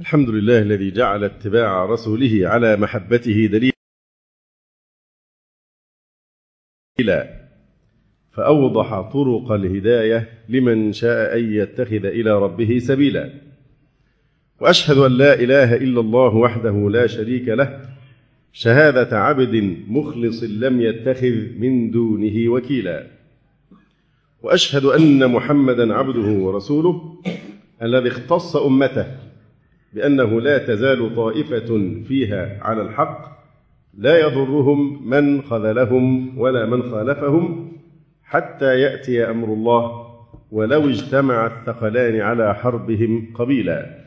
الحمد لله الذي جعل اتباع رسوله على محبته دليلا. فأوضح طرق الهداية لمن شاء أن يتخذ إلى ربه سبيلا. وأشهد أن لا إله إلا الله وحده لا شريك له. شهادة عبد مخلص لم يتخذ من دونه وكيلا. وأشهد أن محمدا عبده ورسوله الذي اختص أمته. بأنه لا تزال طائفة فيها على الحق لا يضرهم من خذلهم ولا من خالفهم حتى يأتي أمر الله ولو اجتمع الثقلان على حربهم قبيلا.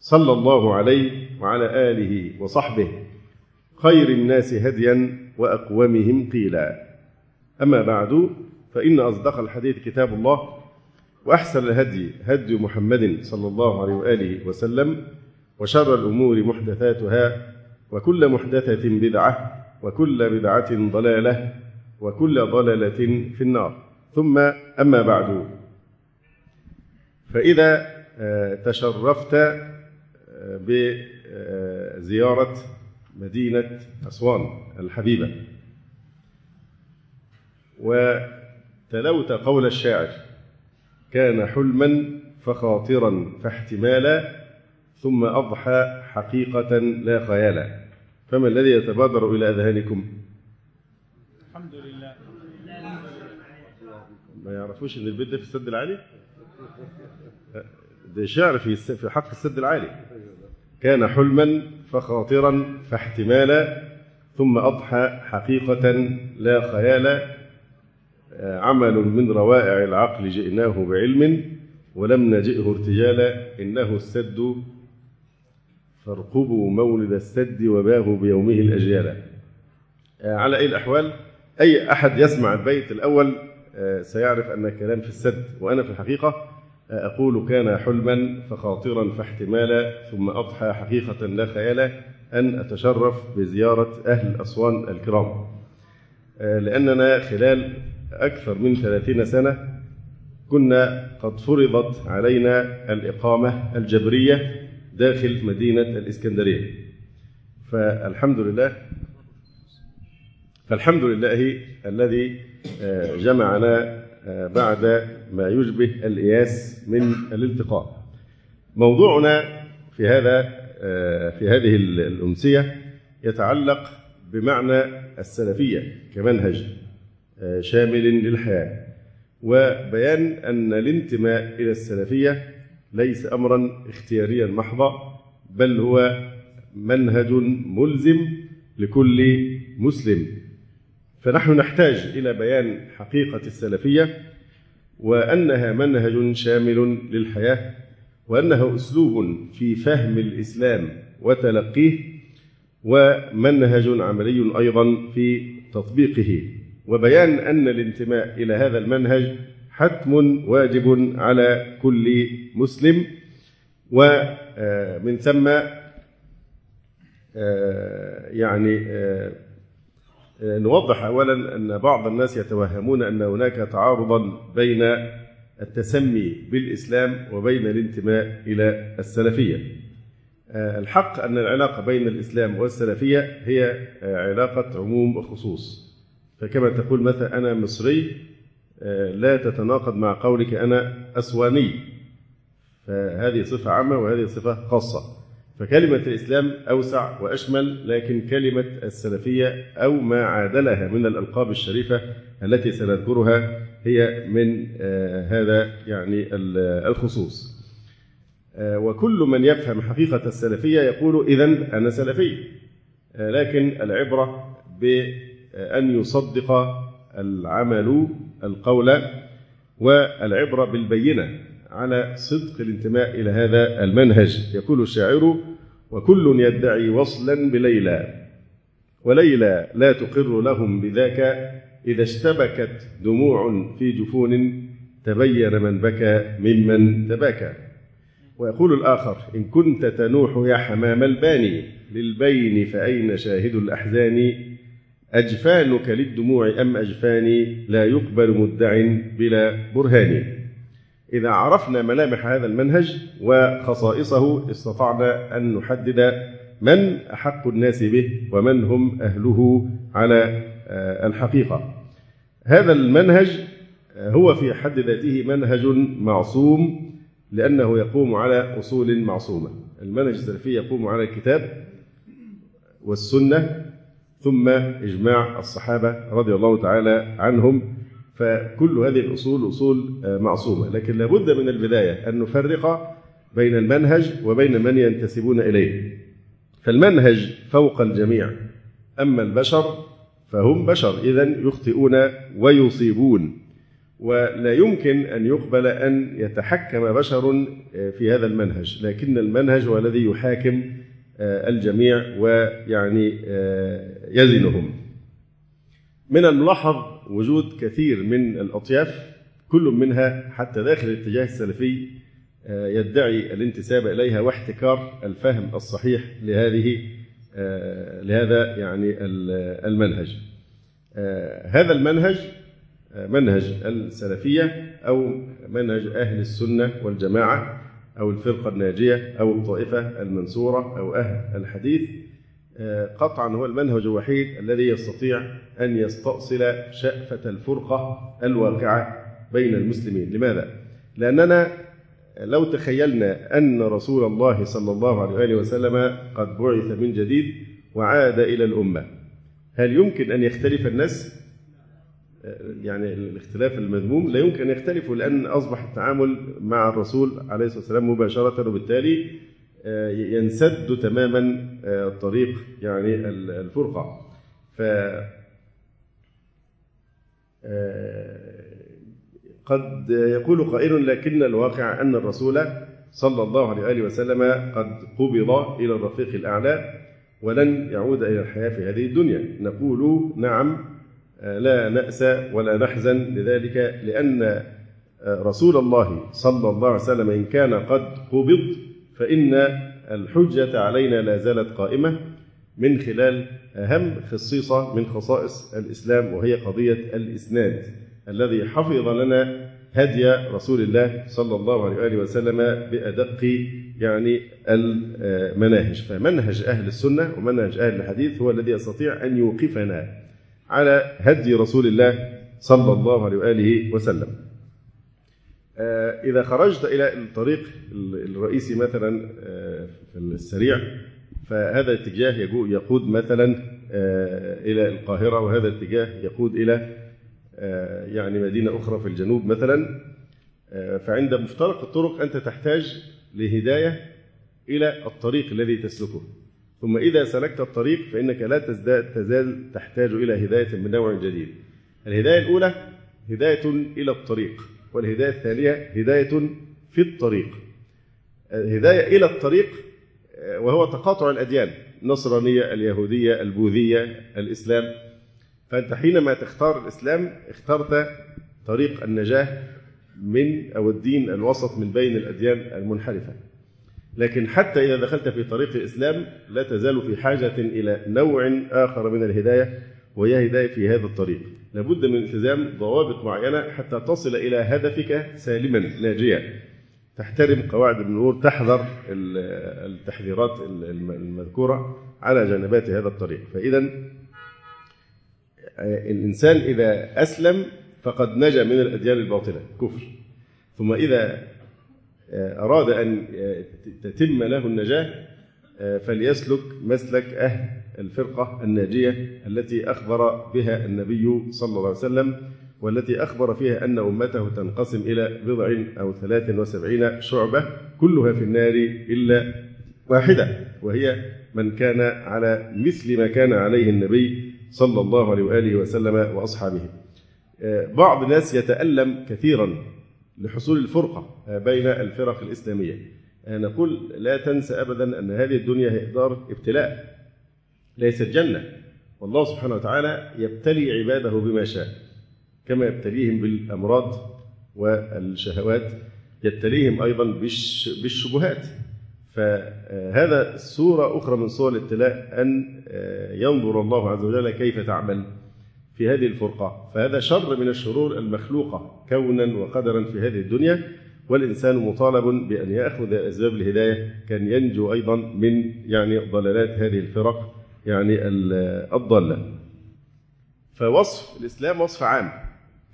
صلى الله عليه وعلى آله وصحبه. خير الناس هديا وأقومهم قيلا. أما بعد فإن أصدق الحديث كتاب الله وأحسن الهدي هدي محمد صلى الله عليه وآله وسلم وشر الأمور محدثاتها وكل محدثة بدعة وكل بدعة ضلالة وكل ضلالة في النار. ثم أما بعد فإذا تشرفت بزيارة مدينة أسوان الحبيبة. وتلوت قول الشاعر كان حلما فخاطرا فاحتمالا ثم أضحى حقيقة لا خيالا. فما الذي يتبادر إلى أذهانكم؟ الحمد لله. ما يعرفوش إن البيت ده في السد العالي؟ ده شعر في في حق السد العالي. كان حلما فخاطرا فاحتمالا ثم أضحى حقيقة لا خيالا. عمل من روائع العقل جئناه بعلم ولم نجئه ارتجالا إنه السد فارقبوا مولد السد وباه بيومه الأجيال على أي الأحوال أي أحد يسمع البيت الأول سيعرف أن الكلام في السد وأنا في الحقيقة أقول كان حلما فخاطرا فاحتمالا ثم أضحى حقيقة لا خيالا أن أتشرف بزيارة أهل أسوان الكرام. لأننا خلال أكثر من ثلاثين سنة كنا قد فرضت علينا الإقامة الجبرية داخل مدينة الإسكندرية. فالحمد لله فالحمد لله الذي جمعنا بعد ما يشبه الإياس من الالتقاء. موضوعنا في هذا في هذه الأمسية يتعلق بمعنى السلفية كمنهج. شامل للحياة. وبيان أن الانتماء إلى السلفية ليس أمرا اختياريا محضا بل هو منهج ملزم لكل مسلم. فنحن نحتاج إلى بيان حقيقة السلفية وأنها منهج شامل للحياة وأنه أسلوب في فهم الإسلام وتلقيه ومنهج عملي أيضا في تطبيقه. وبيان أن الانتماء إلى هذا المنهج حتم واجب على كل مسلم ومن ثم يعني نوضح اولا أن بعض الناس يتوهمون أن هناك تعارضا بين التسمي بالإسلام وبين الانتماء إلى السلفية. الحق أن العلاقة بين الإسلام والسلفية هي علاقة عموم وخصوص. فكما تقول مثلا أنا مصري لا تتناقض مع قولك أنا أسواني. فهذه صفة عامة وهذه صفة خاصة. فكلمة الإسلام أوسع وأشمل لكن كلمة السلفية أو ما عادلها من الألقاب الشريفة التي سنذكرها هي من هذا يعني الخصوص وكل من يفهم حقيقة السلفية يقول إذا أنا سلفي لكن العبرة بأن يصدق العمل القول والعبرة بالبينة على صدق الانتماء إلى هذا المنهج. يقول الشاعر وكل يدعي وصلا بليلى وليلى لا تقر لهم بذاك إذا اشتبكت دموع في جفون تبين من بكى ممن تباكى. ويقول الآخر إن كنت تنوح يا حمام الباني للبين فأين شاهد الأحزان أجفانك للدموع أم أجفاني لا يقبل مدع بلا برهان. إذا عرفنا ملامح هذا المنهج وخصائصه استطعنا أن نحدد من أحق الناس به ومن هم أهله على الحقيقة. هذا المنهج هو في حد ذاته منهج معصوم لأنه يقوم على أصول معصومة. المنهج السلفي يقوم على الكتاب والسنة ثم إجماع الصحابة رضي الله تعالى عنهم. فكل هذه الأصول أصول معصومة لكن لابد من البداية أن نفرق بين المنهج وبين من ينتسبون إليه. فالمنهج فوق الجميع أما البشر فهم بشر إذا يخطئون ويصيبون. ولا يمكن أن يقبل أن يتحكم بشر في هذا المنهج لكن المنهج هو الذي يحاكم الجميع ويعني يزنهم. من الملاحظ وجود كثير من الأطياف كل منها حتى داخل الاتجاه السلفي يدعي الانتساب إليها واحتكار الفهم الصحيح لهذه لهذا يعني المنهج. هذا المنهج منهج السلفية أو منهج أهل السنة والجماعة أو الفرقة الناجية أو الطائفة المنصورة أو أهل الحديث قطعا هو المنهج الوحيد الذي يستطيع أن يستأصل شأفة الفرقة الواقعة بين المسلمين لماذا؟ لأننا لو تخيلنا أن رسول الله صلى الله عليه وآله وسلم قد بعث من جديد وعاد إلى الأمة هل يمكن أن يختلف الناس؟ يعني الاختلاف المذموم لا يمكن أن يختلفوا لأن أصبح التعامل مع الرسول عليه الصلاة والسلام مباشرة وبالتالي ينسد تماما طريق يعني الفرقة. ف قد يقول قائل لكن الواقع أن الرسول صلى الله عليه وآله وسلم قد قبض إلى الرفيق الأعلى ولن يعود إلى الحياة في هذه الدنيا. نقول نعم لا نأس ولا نحزن لذلك لأن رسول الله صلى الله عليه وسلم إن كان قد قبض فإن الحجة علينا لا زالت قائمة من خلال أهم خصيصة من خصائص الإسلام وهي قضية الإسناد الذي حفظ لنا هدي رسول الله صلى الله عليه وآله وسلم بأدق يعني المناهج. فمنهج أهل السنة ومنهج أهل الحديث هو الذي يستطيع أن يوقفنا على هدي رسول الله صلى الله عليه وآله وسلم. إذا خرجت إلى الطريق الرئيسي مثلا في السريع فهذا الاتجاه يقود مثلا إلى القاهرة وهذا الاتجاه يقود إلى يعني مدينة أخرى في الجنوب مثلا. فعند مفترق الطرق أنت تحتاج لهداية إلى الطريق الذي تسلكه. ثم إذا سلكت الطريق فإنك لا تزداد تزال تحتاج إلى هداية من نوع جديد. الهداية الأولى هداية إلى الطريق والهداية الثانية هداية في الطريق. هداية إلى الطريق وهو تقاطع الأديان النصرانية اليهودية البوذية الإسلام. فأنت حينما تختار الإسلام اخترت طريق النجاة من أو الدين الوسط من بين الأديان المنحرفة. لكن حتى إذا دخلت في طريق الإسلام لا تزال في حاجة إلى نوع آخر من الهداية وهي هداية في هذا الطريق. لابد من التزام ضوابط معينة حتى تصل إلى هدفك سالما ناجيا تحترم قواعد المرور تحذر التحذيرات المذكورة على جانبات هذا الطريق. فإذا الإنسان إذا أسلم فقد نجا من الأديان الباطلة كفر. ثم إذا أراد أن تتم له النجاة فليسلك مسلك أهل الفرقة الناجية التي أخبر بها النبي صلى الله عليه وسلم والتي أخبر فيها أن أمته تنقسم إلى بضع أو ثلاث وسبعين شعبة كلها في النار إلا واحدة وهي من كان على مثل ما كان عليه النبي صلى الله عليه وآله وسلم وأصحابه. بعض الناس يتألم كثيرا لحصول الفرقة بين الفرق الإسلامية. نقول لا تنسى أبدا أن هذه الدنيا هي دار ابتلاء. ليست جنة. والله سبحانه وتعالى يبتلي عباده بما شاء كما يبتليهم بالأمراض والشهوات يبتليهم أيضا بالشبهات. فهذا صورة أخرى من صور الابتلاء أن ينظر الله عز وجل كيف تعمل. في هذه الفرقة فهذا شر من الشرور المخلوقة كونا وقدرا في هذه الدنيا والإنسان مطالب بأن يأخذ أسباب الهداية كان ينجو أيضا من يعني ضلالات هذه الفرق يعني الضالة. فوصف الإسلام وصف عام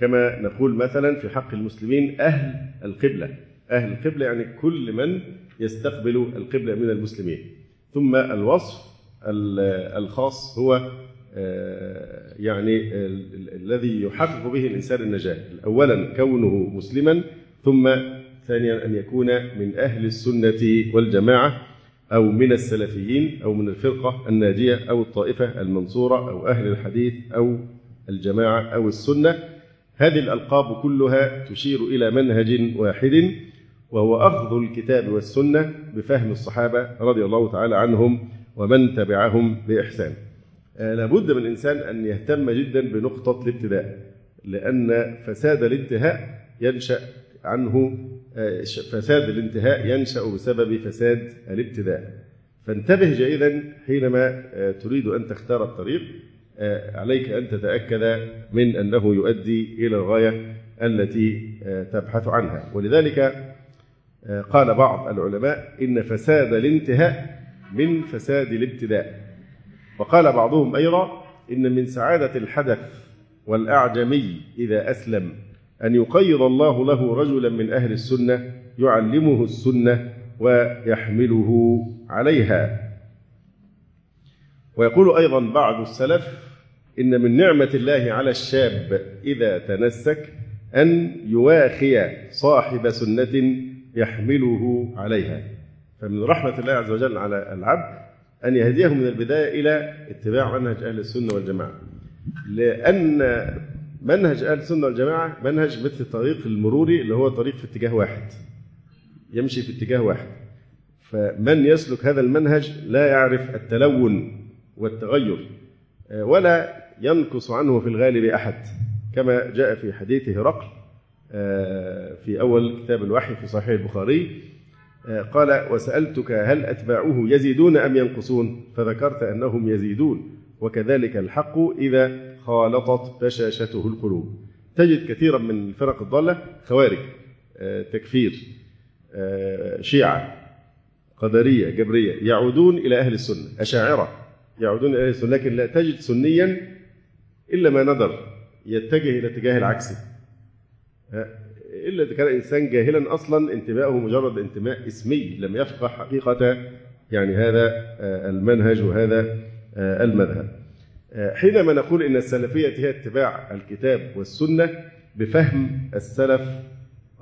كما نقول مثلا في حق المسلمين أهل القبلة. أهل القبلة يعني كل من يستقبل القبلة من المسلمين. ثم الوصف الخاص هو يعني الذي يحقق به الإنسان النجاة. أولا كونه مسلما ثم ثانيا أن يكون من أهل السنة والجماعة أو من السلفيين أو من الفرقة الناجية أو الطائفة المنصورة أو أهل الحديث أو الجماعة أو السنة. هذه الألقاب كلها تشير إلى منهج واحد وهو أخذ الكتاب والسنة بفهم الصحابة رضي الله تعالى عنهم ومن تبعهم بإحسان. لابد من الإنسان أن يهتم جدا بنقطة الابتداء لأن فساد الانتهاء ينشأ عنه فساد الانتهاء ينشأ بسبب فساد الابتداء. فانتبه جيدا حينما تريد أن تختار الطريق عليك أن تتأكد من أنه يؤدي إلى الغاية التي تبحث عنها. ولذلك قال بعض العلماء إن فساد الانتهاء من فساد الابتداء. وقال بعضهم أيضا إن من سعادة الحدث والأعجمي إذا أسلم أن يقيض الله له رجلا من أهل السنة يعلمه السنة ويحمله عليها. ويقول أيضا بعض السلف إن من نعمة الله على الشاب إذا تنسك أن يواخي صاحب سنة يحمله عليها. فمن رحمة الله عز وجل على العبد أن يهديه من البداية إلى اتباع منهج أهل السنة والجماعة. لأن منهج أهل السنة والجماعة منهج مثل الطريق المروري اللي هو طريق في اتجاه واحد يمشي في اتجاه واحد. فمن يسلك هذا المنهج لا يعرف التلون والتغير ولا ينقص عنه في الغالب أحد. كما جاء في حديث هرقل في أول كتاب الوحي في صحيح البخاري قال وسألتك هل أتباعه يزيدون أم ينقصون؟ فذكرت أنهم يزيدون وكذلك الحق إذا خالطت بشاشته القلوب. تجد كثيرا من الفرق الضالة خوارج تكفير شيعة قدرية جبرية يعودون إلى أهل السنة أشاعرة يعودون إلى أهل السنة لكن لا تجد سنيا إلا ما ندر يتجه إلى الاتجاه العكسي إلا إذا كان إنسان جاهلا أصلا انتماءه مجرد انتماء اسمي لم يفقه حقيقة يعني هذا المنهج وهذا المذهب. حينما نقول إن السلفية هي اتباع الكتاب والسنة بفهم السلف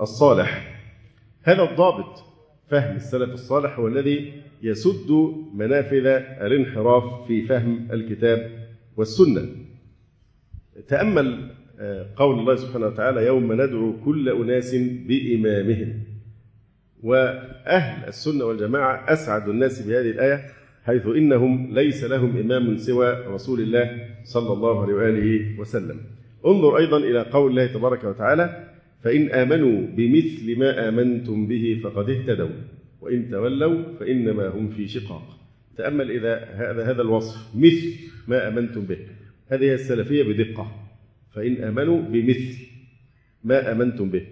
الصالح. هذا الضابط فهم السلف الصالح هو الذي يسد منافذ الانحراف في فهم الكتاب والسنة. تأمل قول الله سبحانه وتعالى يوم ندعو كل أناس بإمامهم. وأهل السنة والجماعة أسعد الناس بهذه الآية حيث إنهم ليس لهم إمام سوى رسول الله صلى الله عليه وآله وسلم. انظر أيضا إلى قول الله تبارك وتعالى فإن آمنوا بمثل ما آمنتم به فقد اهتدوا وإن تولوا فإنما هم في شقاق. تأمل إذا هذا هذا الوصف مثل ما آمنتم به. هذه السلفية بدقة. فإن آمنوا بمثل ما آمنتم به.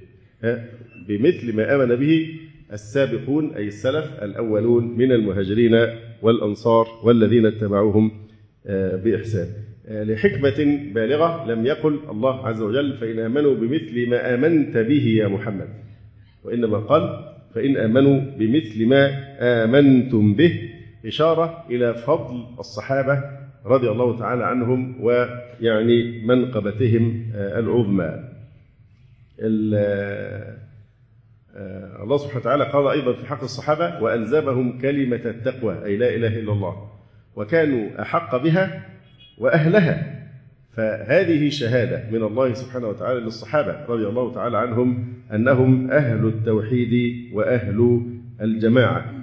بمثل ما آمن به السابقون أي السلف الأولون من المهاجرين والأنصار والذين اتبعوهم بإحسان. لحكمة بالغة لم يقل الله عز وجل فإن آمنوا بمثل ما آمنت به يا محمد. وإنما قال فإن آمنوا بمثل ما آمنتم به إشارة إلى فضل الصحابة رضي الله تعالى عنهم ويعني منقبتهم العظمى. الله سبحانه وتعالى قال أيضا في حق الصحابة وألزمهم كلمة التقوى أي لا إله إلا الله وكانوا أحق بها وأهلها. فهذه شهادة من الله سبحانه وتعالى للصحابة رضي الله تعالى عنهم أنهم أهل التوحيد وأهل الجماعة.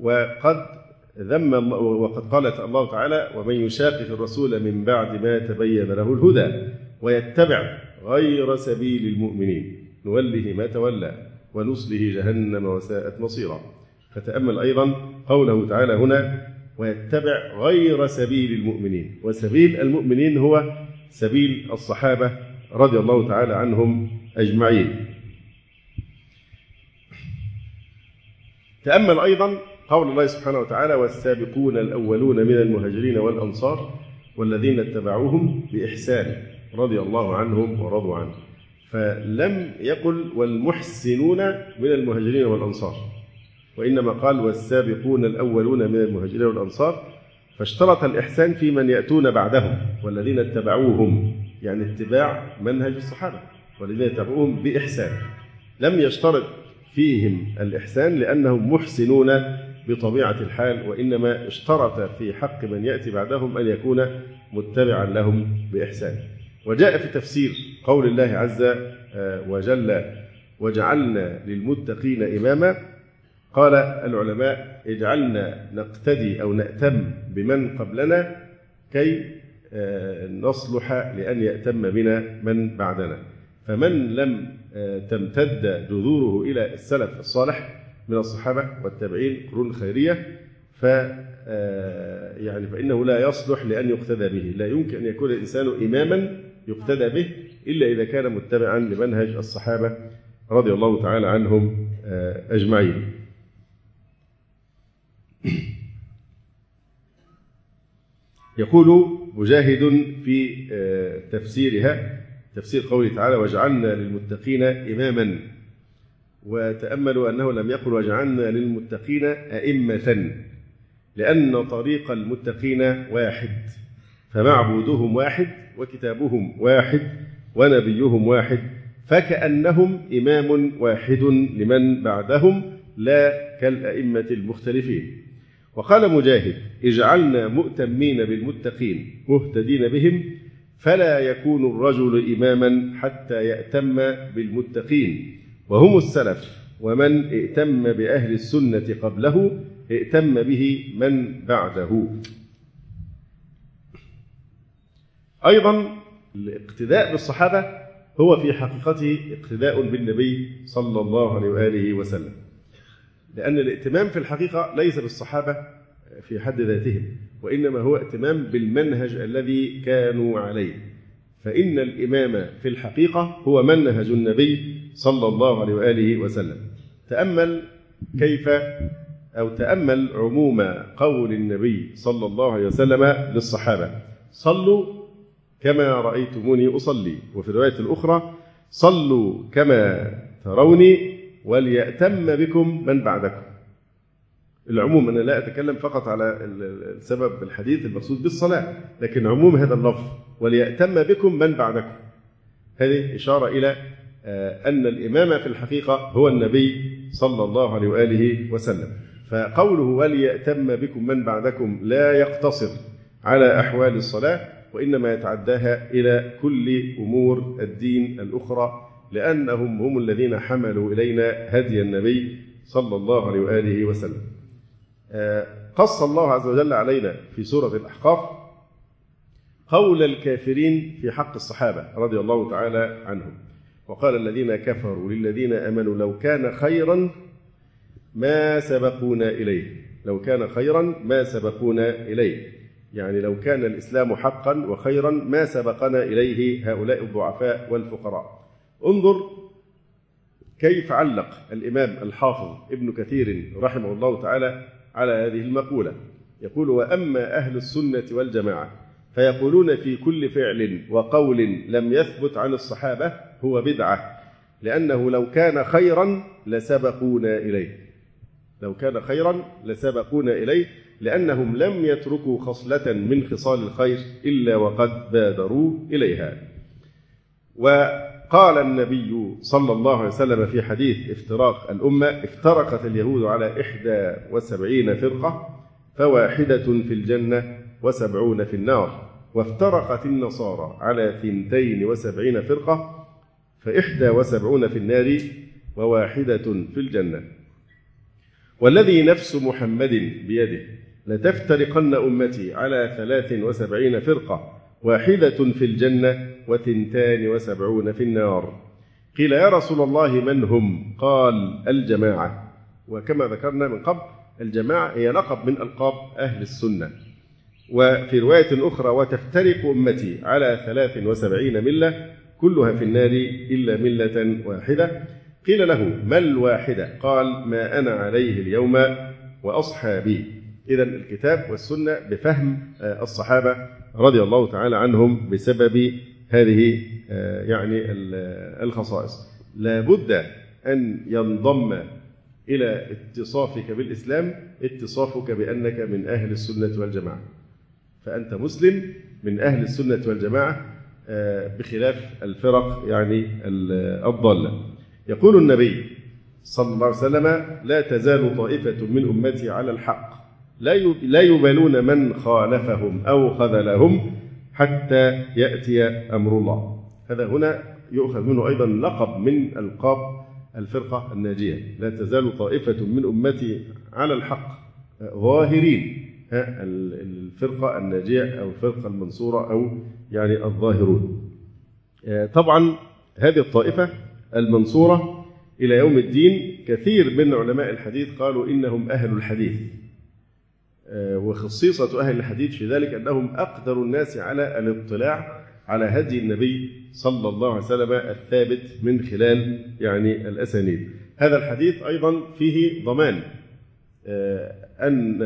وقد ذم وقد قالت الله تعالى ومن يشاقق الرسول من بعد ما تبين له الهدى ويتبع غير سبيل المؤمنين نوله ما تولى ونصله جهنم وساءت مصيرا. فتأمل أيضا قوله تعالى هنا ويتبع غير سبيل المؤمنين. وسبيل المؤمنين هو سبيل الصحابة رضي الله تعالى عنهم أجمعين. تأمل أيضا قول الله سبحانه وتعالى والسابقون الأولون من المهاجرين والأنصار والذين اتبعوهم بإحسان رضي الله عنهم ورضوا عنه. فلم يقل والمحسنون من المهاجرين والأنصار وإنما قال والسابقون الأولون من المهاجرين والأنصار فاشترط الإحسان في من يأتون بعدهم والذين اتبعوهم يعني اتباع منهج الصحابة والذين اتبعوهم بإحسان. لم يشترط فيهم الإحسان لأنهم محسنون بطبيعة الحال وإنما اشترط في حق من يأتي بعدهم أن يكون متبعا لهم بإحسان. وجاء في تفسير قول الله عز وجل وجعلنا للمتقين إماما قال العلماء اجعلنا نقتدي أو نأتم بمن قبلنا كي نصلح لأن يأتم بنا من بعدنا فمن لم تمتد جذوره إلى السلف الصالح من الصحابة والتابعين قرون خيرية ف يعني فإنه لا يصلح لأن يقتدى به. لا يمكن أن يكون الإنسان إماما يقتدى به إلا إذا كان متبعا لمنهج الصحابة رضي الله تعالى عنهم أجمعين. يقول مجاهد في تفسيرها تفسير قوله تعالى وجعلنا للمتقين إماما. وتأملوا أنه لم يقل وجعلنا للمتقين أئمة لأن طريق المتقين واحد فمعبودهم واحد وكتابهم واحد ونبيهم واحد فكأنهم إمام واحد لمن بعدهم لا كالأئمة المختلفين. وقال مجاهد اجعلنا مؤتمين بالمتقين مهتدين بهم فلا يكون الرجل إماما حتى يأتم بالمتقين. وهم السلف ومن ائتم بأهل السنة قبله ائتم به من بعده. أيضا الاقتداء بالصحابة هو في حقيقته اقتداء بالنبي صلى الله عليه وآله وسلم. لأن الائتمام في الحقيقة ليس بالصحابة في حد ذاتهم وإنما هو ائتمام بالمنهج الذي كانوا عليه. فإن الإمام في الحقيقة هو منهج النبي صلى الله عليه وآله وسلم. تأمل كيف أو تأمل عموم قول النبي صلى الله عليه وسلم للصحابة. صلوا كما رأيتموني أصلي. وفي الرواية الأخرى صلوا كما تروني وليأتم بكم من بعدكم. العموم أنا لا أتكلم فقط على السبب الحديث المقصود بالصلاة لكن عموم هذا اللفظ وليأتم بكم من بعدكم. هذه إشارة إلى أن الإمام في الحقيقة هو النبي صلى الله عليه وآله وسلم. فقوله وليأتم بكم من بعدكم لا يقتصر على أحوال الصلاة وإنما يتعداها إلى كل أمور الدين الأخرى لأنهم هم الذين حملوا إلينا هدي النبي صلى الله عليه وآله وسلم. قص الله عز وجل علينا في سورة الأحقاف قول الكافرين في حق الصحابة رضي الله تعالى عنهم. وقال الذين كفروا للذين آمنوا لو كان خيرا ما سبقونا إليه. لو كان خيرا ما سبقونا إليه. يعني لو كان الإسلام حقا وخيرا ما سبقنا إليه هؤلاء الضعفاء والفقراء. انظر كيف علق الإمام الحافظ ابن كثير رحمه الله تعالى على هذه المقولة. يقول وأما أهل السنة والجماعة فيقولون في كل فعل وقول لم يثبت عن الصحابة هو بدعة لأنه لو كان خيرا لسبقونا إليه. لو كان خيرا لسبقونا إليه لأنهم لم يتركوا خصلة من خصال الخير إلا وقد بادروا إليها. وقال النبي صلى الله عليه وسلم في حديث افتراق الأمة افترقت اليهود على إحدى وسبعين فرقة فواحدة في الجنة وسبعون في النار وافترقت النصارى على ثنتين وسبعين فرقة فإحدى وسبعون في النار وواحدة في الجنة. والذي نفس محمد بيده لتفترقن أمتي على ثلاث وسبعين فرقة واحدة في الجنة وثنتان وسبعون في النار. قيل يا رسول الله من هم؟ قال الجماعة. وكما ذكرنا من قبل الجماعة هي لقب من ألقاب أهل السنة. وفي رواية أخرى وتفترق أمتي على ثلاث وسبعين ملة كلها في النار إلا ملة واحدة. قيل له ما الواحدة؟ قال ما أنا عليه اليوم وأصحابي. إذا الكتاب والسنة بفهم الصحابة رضي الله تعالى عنهم بسبب هذه يعني الخصائص. لابد أن ينضم إلى اتصافك بالإسلام اتصافك بأنك من أهل السنة والجماعة. فأنت مسلم من أهل السنة والجماعة بخلاف الفرق يعني الضالة. يقول النبي صلى الله عليه وسلم لا تزال طائفة من أمتي على الحق. لا يبالون من خالفهم أو خذلهم حتى يأتي أمر الله. هذا هنا يؤخذ منه أيضا لقب من ألقاب الفرقة الناجية. لا تزال طائفة من أمتي على الحق ظاهرين الفرقة الناجية أو الفرقة المنصورة أو يعني الظاهرون. طبعا هذه الطائفة المنصورة إلى يوم الدين كثير من علماء الحديث قالوا إنهم أهل الحديث. وخصيصة أهل الحديث في ذلك أنهم أقدر الناس على الاطلاع على هدي النبي صلى الله عليه وسلم الثابت من خلال يعني الأسانيد. هذا الحديث أيضا فيه ضمان أن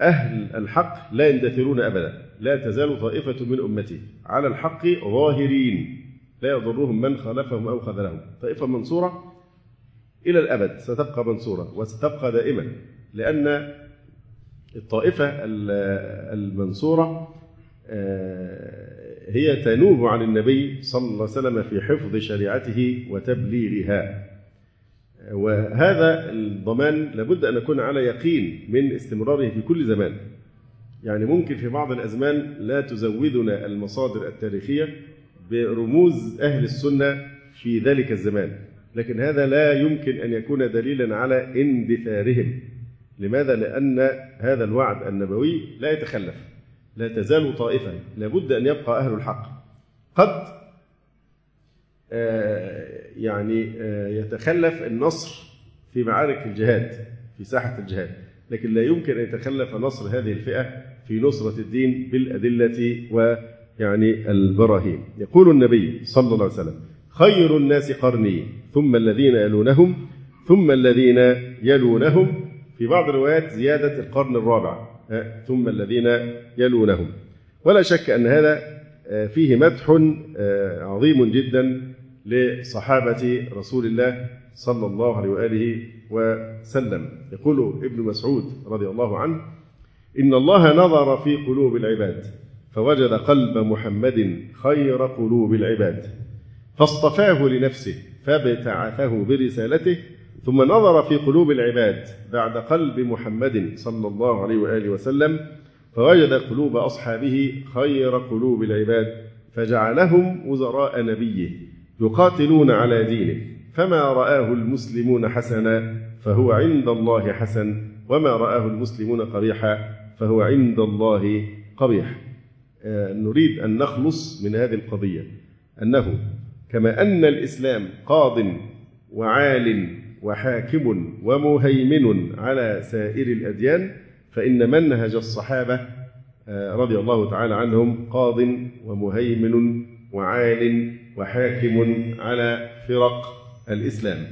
أهل الحق لا يندثرون أبدا لا تزال طائفة من أمتي على الحق ظاهرين لا يضرهم من خالفهم أو خذلهم. طائفة منصورة إلى الأبد ستبقى منصورة وستبقى دائما. لأن الطائفة المنصورة هي تنوب عن النبي صلى الله عليه وسلم في حفظ شريعته وتبليغها. وهذا الضمان لابد أن نكون على يقين من استمراره في كل زمان. يعني ممكن في بعض الأزمان لا تزودنا المصادر التاريخية برموز أهل السنة في ذلك الزمان لكن هذا لا يمكن أن يكون دليلا على اندثارهم. لماذا؟ لأن هذا الوعد النبوي لا يتخلف لا تزال طائفة لابد أن يبقى أهل الحق. قد يعني يتخلف النصر في معارك الجهاد في ساحة الجهاد. لكن لا يمكن أن يتخلف نصر هذه الفئة في نصرة الدين بالأدلة ويعني البراهين. يقول النبي صلى الله عليه وسلم خير الناس قرني ثم الذين يلونهم ثم الذين يلونهم في بعض الروايات زيادة القرن الرابع ثم الذين يلونهم. ولا شك أن هذا فيه مدح عظيم جدا لصحابة رسول الله صلى الله عليه وآله وسلم. يقول ابن مسعود رضي الله عنه إن الله نظر في قلوب العباد فوجد قلب محمد خير قلوب العباد فاصطفاه لنفسه فابتعثه برسالته ثم نظر في قلوب العباد بعد قلب محمد صلى الله عليه وآله وسلم فوجد قلوب أصحابه خير قلوب العباد فجعلهم وزراء نبيه يقاتلون على دينه فما رآه المسلمون حسنا فهو عند الله حسن وما رآه المسلمون قبيحا فهو عند الله قبيح. نريد أن نخلص من هذه القضية أنه كما أن الإسلام قاض وعال وحاكم ومهيمن على سائر الأديان فإن منهج الصحابة رضي الله تعالى عنهم قاض ومهيمن وعال وحاكم على فرق الإسلام.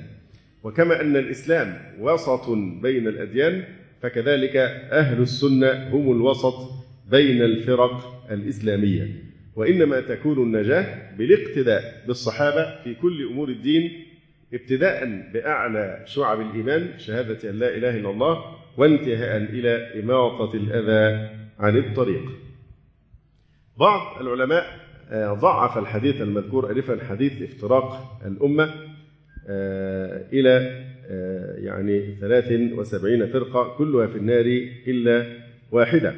وكما أن الإسلام وسط بين الأديان فكذلك أهل السنة هم الوسط بين الفرق الإسلامية. وإنما تكون النجاة بالاقتداء بالصحابة في كل أمور الدين ابتداء بأعلى شعب الإيمان شهادة أن لا إله إلا الله وانتهاء إلى إماطة الأذى عن الطريق. بعض العلماء ضعف الحديث المذكور ألفا حديث افتراق الأمة إلى يعني 73 فرقة كلها في النار إلا واحدة.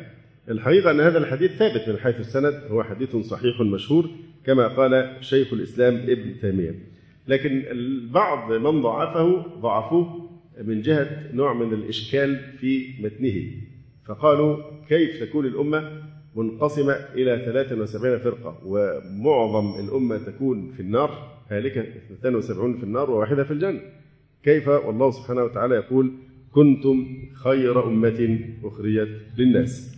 الحقيقة أن هذا الحديث ثابت من حيث السند هو حديث صحيح مشهور كما قال شيخ الإسلام ابن تيمية. لكن البعض من ضعفه ضعفوه من جهة نوع من الإشكال في متنه. فقالوا كيف تكون الأمة منقسمة إلى 73 فرقة ومعظم الأمة تكون في النار؟ هالكة 72 في النار وواحدة في الجنة. كيف؟ والله سبحانه وتعالى يقول كنتم خير أمة أخرجت للناس.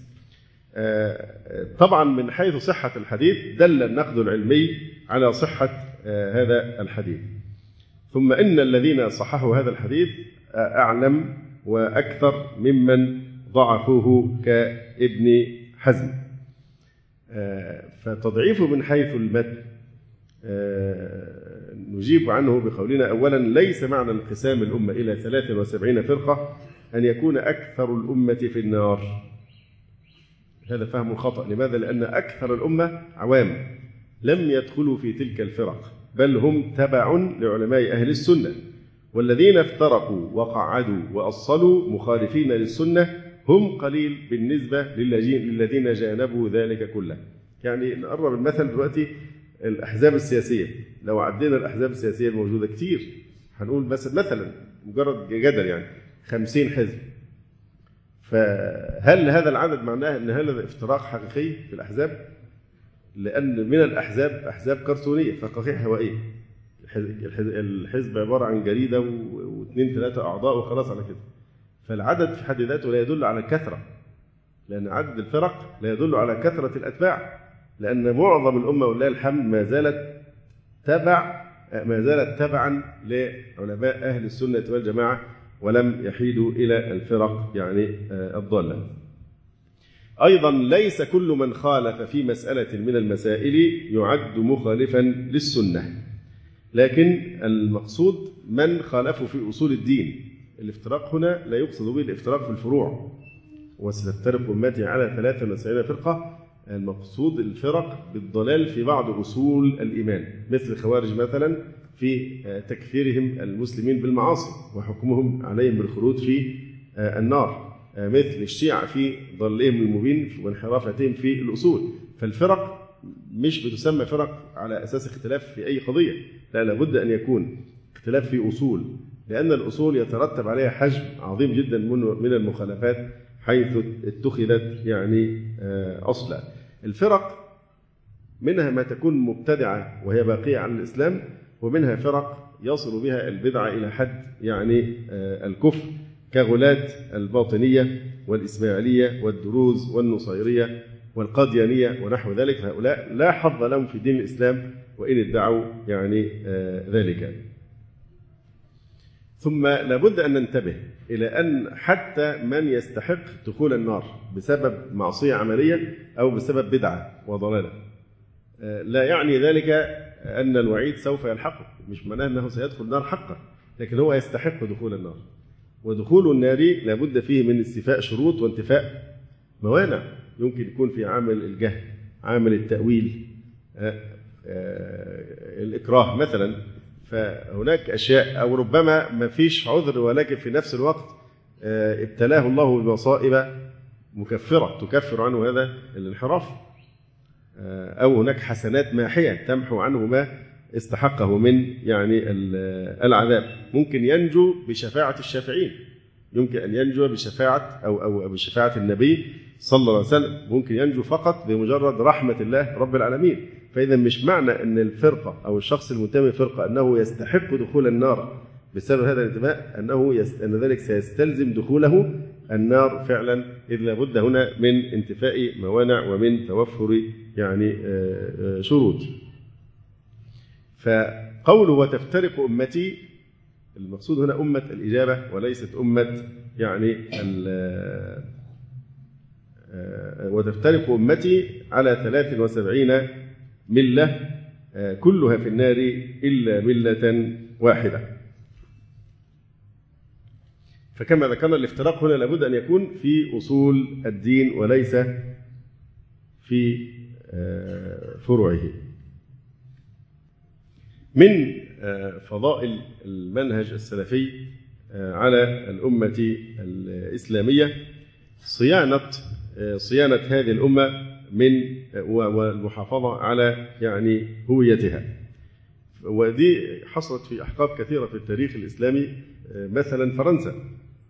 طبعا من حيث صحة الحديث دل النقد العلمي على صحة هذا الحديث. ثم إن الذين صححوا هذا الحديث أعلم وأكثر ممن ضعفوه كابن حزم. فتضعيفه من حيث المتن نجيب عنه بقولنا أولا ليس معنى انقسام الأمة إلى 73 فرقة أن يكون أكثر الأمة في النار. هذا فهم خطأ. لماذا؟ لأن أكثر الأمة عوام لم يدخلوا في تلك الفرق. بل هم تبع لعلماء أهل السنة والذين افترقوا وقعدوا وأصلوا مخالفين للسنة هم قليل بالنسبة للذين جانبوا ذلك كله. يعني نقرب المثل دلوقتي الأحزاب السياسية. لو عدينا الأحزاب السياسية الموجودة كتير هنقول بس مثلا مجرد جدل يعني خمسين حزب. فهل هذا العدد معناه إن هذا افتراق حقيقي في الأحزاب؟ لأن من الأحزاب أحزاب كرتونيه فقاقيع هوائيه. الحزب عبارة عن جريدة واثنين ثلاثة أعضاء وخلاص على كده. فالعدد في حد ذاته لا يدل على الكثره. لأن عدد الفرق لا يدل على كثرة الأتباع. لأن معظم الأمة ولله الحمد ما زالت تبع ما زالت تبعا لعلماء أهل السنة والجماعة ولم يحيدوا إلى الفرق يعني الضالة أيضا ليس كل من خالف في مسألة من المسائل يعد مخالفا للسنة. لكن المقصود من خالفوا في أصول الدين. الافتراق هنا لا يقصد به الافتراق في الفروع. وستفترق أمتي على 93 فرقة. المقصود الفرق بالضلال في بعض أصول الإيمان. مثل الخوارج مثلا في تكفيرهم المسلمين بالمعاصي وحكمهم عليهم بالخلود في النار. مثل الشيعة في ضلهم المبين وانحرافتهم في الأصول. فالفرق مش بتسمى فرق على أساس اختلاف في أي قضية. لا لابد أن يكون اختلاف في أصول لأن الأصول يترتب عليها حجم عظيم جدا من المخالفات حيث اتخذت يعني أصلا. الفرق منها ما تكون مبتدعة وهي باقية عن الإسلام ومنها فرق يصل بها البدعة إلى حد يعني الكفر. كغلاة الباطنية والإسماعيلية والدروز والنصيرية والقاديانية ونحو ذلك هؤلاء لا حظ لهم في دين الإسلام وإن ادعوا يعني ذلك. ثم لابد أن ننتبه إلى أن حتى من يستحق دخول النار بسبب معصية عملية أو بسبب بدعة وضلالة لا يعني ذلك أن الوعيد سوف يلحقه. مش معناه أنه سيدخل النار حقا لكن هو يستحق دخول النار. ودخول النار لابد فيه من استيفاء شروط وانتفاء موانع. يمكن يكون في عامل الجهل عامل التأويل الإكراه مثلا. فهناك أشياء أو ربما ما فيش عذر ولكن في نفس الوقت ابتلاه الله بمصائب مكفرة تكفر عنه هذا الانحراف. أو هناك حسنات ماحية تمحو عنه ما استحقه من يعني العذاب. ممكن ينجو بشفاعة الشافعين. يمكن أن ينجو بشفاعة أو أو بشفاعة النبي صلى الله عليه وسلم. ممكن ينجو فقط بمجرد رحمة الله رب العالمين. فإذا مش معنى أن الفرقة أو الشخص المنتمي للفرقة أنه يستحق دخول النار بسبب هذا الانتماء أنه يست... أن ذلك سيستلزم دخوله النار فعلا إذ لابد هنا من انتفاء موانع ومن توفر يعني شروط. فقوله وتفترق أمتي المقصود هنا أمة الإجابة وليست أمة يعني وتفترق أمتي على 73 ملة كلها في النار إلا ملة واحدة. فكما ذكرنا الافتراق هنا لابد أن يكون في أصول الدين وليس في فروعه. من فضائل المنهج السلفي على الأمة الإسلامية. صيانة صيانة هذه الأمة من والمحافظة على يعني هويتها. ودي حصلت في أحقاب كثيرة في التاريخ الإسلامي مثلا فرنسا.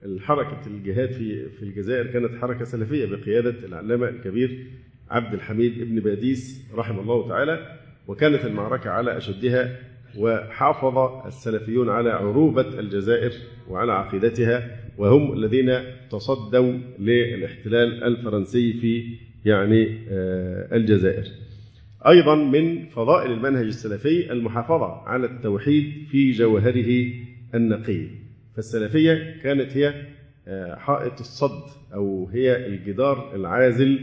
الحركة الجهاد في في الجزائر كانت حركة سلفية بقيادة العلامة الكبير عبد الحميد ابن باديس رحمه الله تعالى وكانت المعركة على أشدها وحافظ السلفيون على عروبة الجزائر وعلى عقيدتها وهم الذين تصدوا للاحتلال الفرنسي في يعني الجزائر. أيضا من فضائل المنهج السلفي المحافظة على التوحيد في جوهره النقي فالسلفية كانت هي حائط الصد أو هي الجدار العازل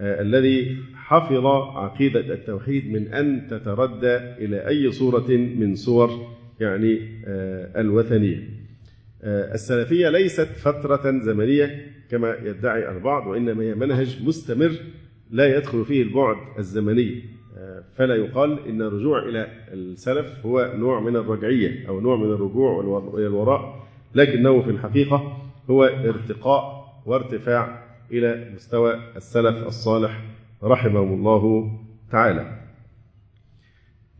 الذي حفظ عقيدة التوحيد من أن تتردى إلى أي صورة من صور يعني الوثنية. السلفية ليست فترة زمنية كما يدعي البعض وإنما هي منهج مستمر لا يدخل فيه البعد الزمني. فلا يقال إن الرجوع إلى السلف هو نوع من الرجعية أو نوع من الرجوع إلى الوراء. لكنه في الحقيقة هو ارتقاء وارتفاع إلى مستوى السلف الصالح رحمهم الله تعالى.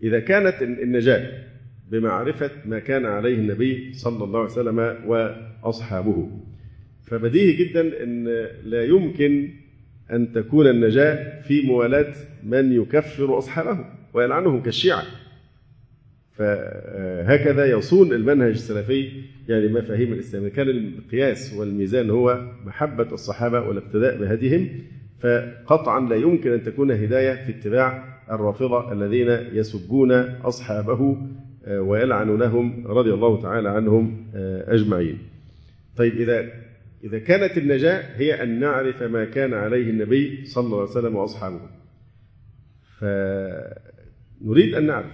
إذا كانت النجاة بمعرفة ما كان عليه النبي صلى الله عليه وسلم وأصحابه فبديهي جدا أن لا يمكن أن تكون النجاة في موالاة من يكفر أصحابه ويلعنهم كالشيعة. فهكذا يصون المنهج السلفي يعني مفاهيم الإسلام. كان المقياس والميزان هو محبة الصحابة والاقتداء بهديهم فقطعا لا يمكن أن تكون هداية في اتباع الرافضة الذين يسبون أصحابه ويلعنونهم رضي الله تعالى عنهم أجمعين. طيب إذا إذا كانت النجاة هي أن نعرف ما كان عليه النبي صلى الله عليه وسلم وأصحابه. فنريد أن نعرف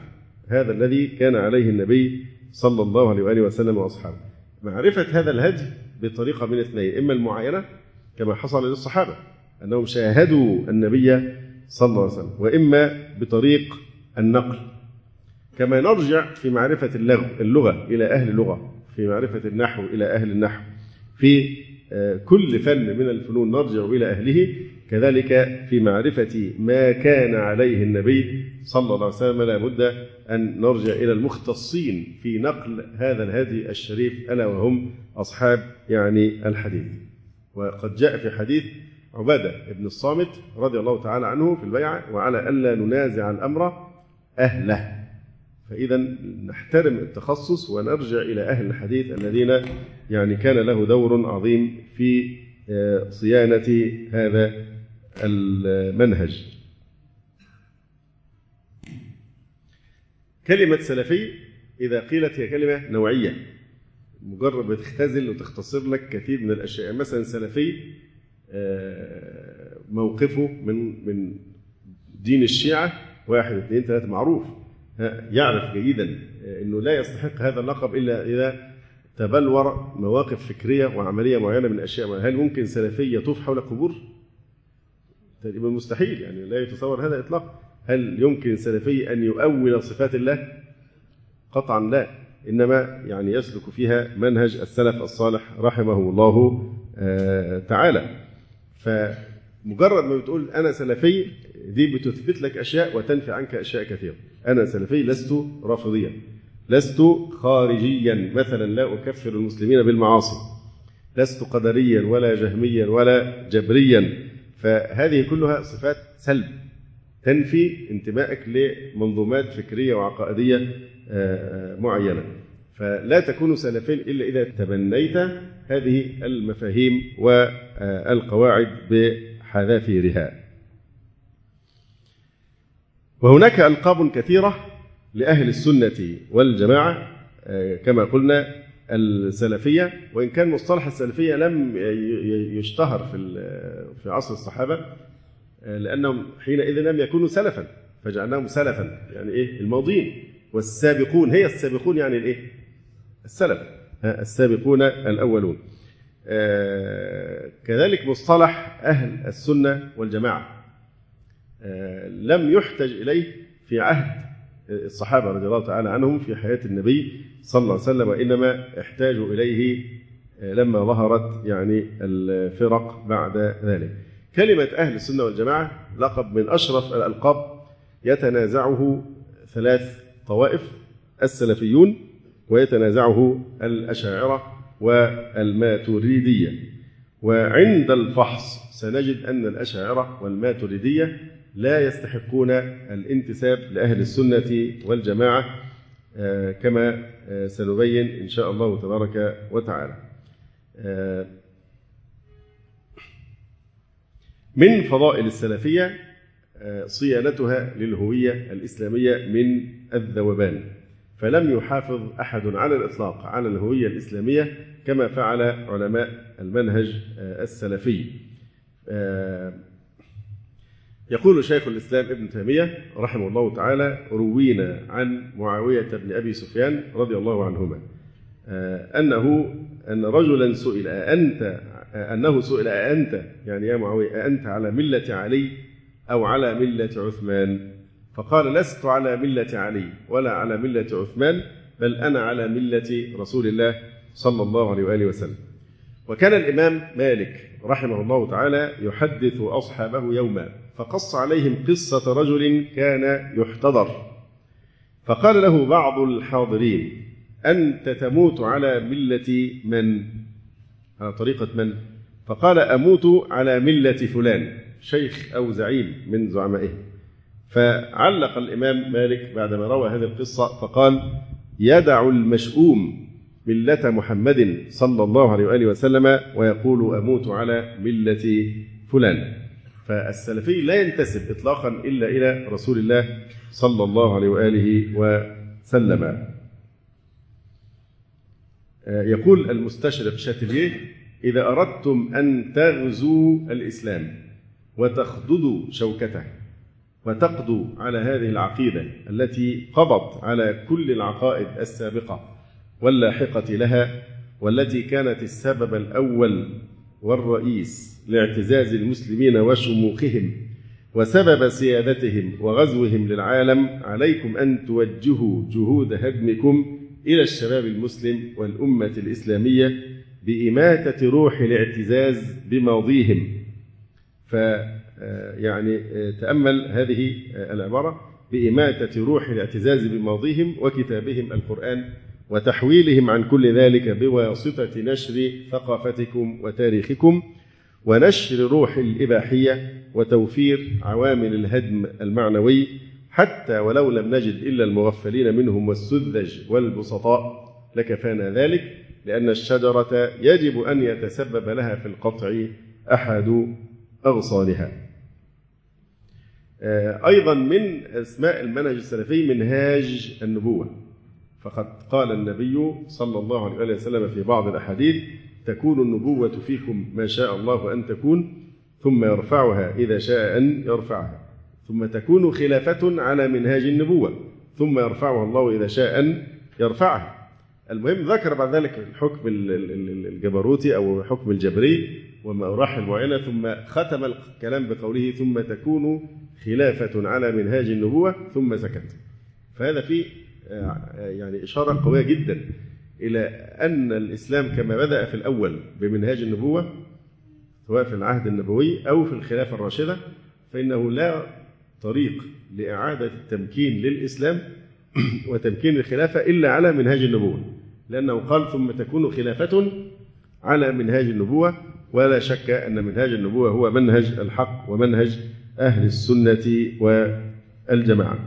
هذا الذي كان عليه النبي صلى الله عليه وآله وسلم وأصحابه. معرفة هذا الهدي بطريقة من اثنين إما المعاينة كما حصل للصحابة أنهم شاهدوا النبي صلى الله عليه وسلم وإما بطريق النقل. كما نرجع في معرفة اللغة, اللغة إلى أهل اللغة في معرفة النحو إلى أهل النحو. في كل فن من الفنون نرجع إلى أهله كذلك في معرفة ما كان عليه النبي صلى الله عليه وسلم. لا بد أن نرجع إلى المختصين في نقل هذا الهدي الشريف ألا وهم أصحاب يعني الحديث. وقد جاء في حديث عبادة بن الصامت رضي الله تعالى عنه في البيعة وعلى ألا ننازع الأمر أهله فإذا نحترم التخصص ونرجع إلى أهل الحديث الذين يعني كان له دور عظيم في صيانة هذا المنهج. كلمة سلفي إذا قيلت هي كلمة نوعية مجرد بتختزل وتختصر لك كثير من الأشياء مثلا سلفي موقفه من من دين الشيعة واحد اثنين ثلاثة معروف يعرف جيدا إنه لا يستحق هذا اللقب إلا إذا تبلور مواقف فكرية وعملية معينة من معينة. هل ممكن سلفي يطوف حول قبور؟ تقريبا مستحيل يعني لا يتصور هذا اطلاقا هل يمكن سلفي أن يؤول صفات الله؟ قطعا لا إنما يعني يسلك فيها منهج السلف الصالح رحمه الله تعالى فمجرد ما بتقول أنا سلفي دي بتثبت لك أشياء وتنفي عنك أشياء كثيرة. أنا سلفي لست رافضيا لست خارجيا مثلا لا أكفر المسلمين بالمعاصي. لست قدريا ولا جهميا ولا جبريا. فهذه كلها صفات سلب تنفي انتمائك لمنظومات فكرية وعقائدية معينة. فلا تكون سلفيا إلا إذا تبنيت هذه المفاهيم والقواعد بحذافيرها. وهناك ألقاب كثيرة لأهل السنة والجماعة كما قلنا السلفية وإن كان مصطلح السلفية لم يشتهر في في عصر الصحابة لأنهم حينئذ لم يكونوا سلفا فجعلناهم سلفا يعني إيه؟ الماضين والسابقون هي السابقون يعني الإيه؟ السلف السابقون الأولون. كذلك مصطلح أهل السنة والجماعة لم يحتج إليه في عهد الصحابة رضي الله تعالى عنهم في حياة النبي صلى الله عليه وسلم وإنما احتاجوا إليه لما ظهرت يعني الفرق بعد ذلك. كلمة أهل السنة والجماعة لقب من أشرف الألقاب يتنازعه ثلاث طوائف السلفيون ويتنازعه الأشاعرة والماتريدية. وعند الفحص سنجد أن الأشاعرة والماتريدية لا يستحقون الانتساب لأهل السنة والجماعة كما سنبين إن شاء الله تبارك وتعالى. من فضائل السلفية صيانتها للهوية الإسلامية من الذوبان. فلم يحافظ أحد على الإطلاق على الهوية الإسلامية كما فعل علماء المنهج السلفي. يقول شيخ الإسلام ابن تيمية رحمه الله تعالى روينا عن معاوية بن أبي سفيان رضي الله عنهما أنه أن رجلا سئل أأنت أنه سئل أأنت؟ يعني يا معاوية أأنت على ملة علي أو على ملة عثمان؟ فقال لست على ملة علي ولا على ملة عثمان بل أنا على ملة رسول الله صلى الله عليه وآله وسلم وكان الإمام مالك رحمه الله تعالى يحدث أصحابه يوما فقص عليهم قصة رجل كان يحتضر فقال له بعض الحاضرين أنت تموت على ملة من؟ على طريقة من؟ فقال أموت على ملة فلان شيخ أو زعيم من زعمائه فعلق الإمام مالك بعدما روى هذه القصة فقال يدع المشؤوم ملة محمد صلى الله عليه وآله وسلم ويقول أموت على ملة فلان. فالسلفي لا ينتسب إطلاقا إلا إلى رسول الله صلى الله عليه وآله وسلم. يقول المستشرق شاتليه إذا أردتم أن تغزوا الإسلام وتخضدوا شوكته وتقضوا على هذه العقيدة التي قضت على كل العقائد السابقة واللاحقة لها والتي كانت السبب الأول والرئيس لاعتزاز المسلمين وشموخهم وسبب سيادتهم وغزوهم للعالم. عليكم أن توجهوا جهود هدمكم إلى الشباب المسلم والأمة الإسلامية بإماتة روح الاعتزاز بماضيهم. ف يعني تأمل هذه العبارة بإماتة روح الاعتزاز بماضيهم وكتابهم القرآن وتحويلهم عن كل ذلك بواسطة نشر ثقافتكم وتاريخكم ونشر روح الإباحية وتوفير عوامل الهدم المعنوي حتى ولو لم نجد إلا المغفلين منهم والسذج والبسطاء لكفانا ذلك لأن الشجرة يجب أن يتسبب لها في القطع أحد أغصانها أيضا من أسماء المنهج السلفي منهاج النبوة. فقد قال النبي صلى الله عليه وسلم في بعض الأحاديث تكون النبوة فيكم ما شاء الله أن تكون ثم يرفعها إذا شاء أن يرفعها. ثم تكون خلافة على منهاج النبوة ختم يرفعها الله إذا شاء أن يرفعها. المهم ذكر بعد ذلك الحكم الجبروتي أو الحكم الجبري ومراحل معينة ثم ختم الكلام بقوله ثم تكون خلافة على منهاج النبوة ثم سكت. فهذا فيه يعني إشارة قوية جدا إلى أن الإسلام كما بدأ في الأول بمنهاج النبوة سواء في العهد النبوي أو في الخلافة الراشدة فإنه لا طريق لإعادة التمكين للإسلام وتمكين الخلافة إلا على منهاج النبوة. لأنه قال ثم تكون خلافة على منهاج النبوة ولا شك أن منهاج النبوة هو منهج الحق ومنهج أهل السنة والجماعة.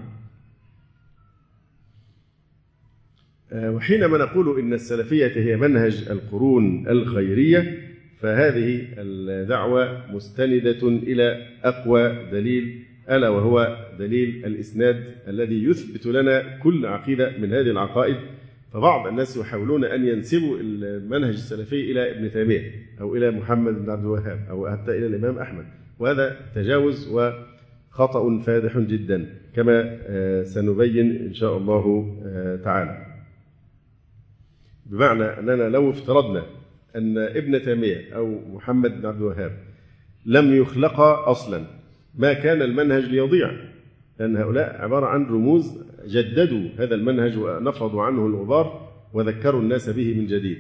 وحينما نقول إن السلفية هي منهج القرون الخيرية فهذه الدعوة مستندة إلى أقوى دليل ألا وهو دليل الإسناد الذي يثبت لنا كل عقيدة من هذه العقائد فبعض الناس يحاولون أن ينسبوا المنهج السلفي إلى ابن تيمية أو إلى محمد بن عبد الوهاب أو حتى إلى الإمام أحمد وهذا تجاوز وخطأ فادح جدا كما سنبين إن شاء الله تعالى. بمعنى أننا لو افترضنا أن ابن تيمية أو محمد بن عبد الوهاب لم يخلقا أصلا ما كان المنهج ليضيع. لأن هؤلاء عبارة عن رموز جددوا هذا المنهج ونفضوا عنه الغبار وذكروا الناس به من جديد.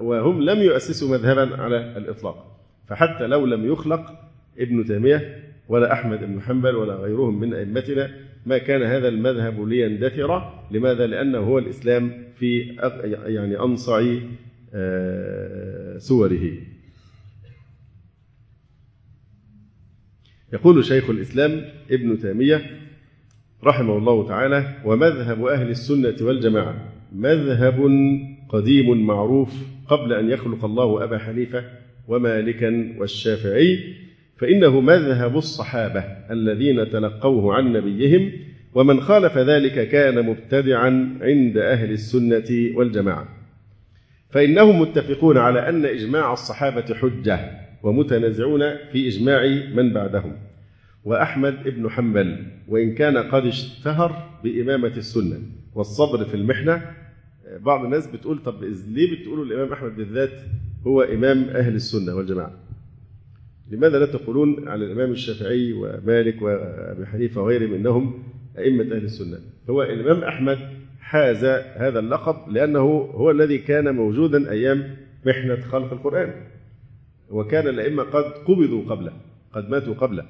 وهم لم يؤسسوا مذهبا على الإطلاق. فحتى لو لم يخلق ابن تيمية ولا أحمد بن حنبل ولا غيرهم من أئمتنا ما كان هذا المذهب ليندثر. لماذا؟ لأنه هو الإسلام في يعني أنصع سوره. يقول شيخ الإسلام ابن تيمية رحمه الله تعالى ومذهب أهل السنة والجماعة مذهب قديم معروف قبل أن يخلق الله أبا حنيفة ومالكا والشافعي فإنه مذهب الصحابة الذين تلقوه عن نبيهم ومن خالف ذلك كان مبتدعا عند أهل السنة والجماعة. فإنهم متفقون على أن إجماع الصحابة حجة. ومتنازعون في إجماع من بعدهم. وأحمد بن حنبل وإن كان قد اشتهر بإمامة السنة. والصبر في المحنة بعض الناس بتقول طب ليه بتقولوا الإمام أحمد بالذات هو إمام أهل السنة والجماعة؟ لماذا لا تقولون على الإمام الشافعي ومالك وأبي حنيفة وغيرهم إنهم أئمة أهل السنة؟ هو الإمام أحمد حاز هذا اللقب لأنه هو الذي كان موجودا أيام محنة خلق القرآن. وكان الأئمة قد قبضوا قبله قد ماتوا قبله.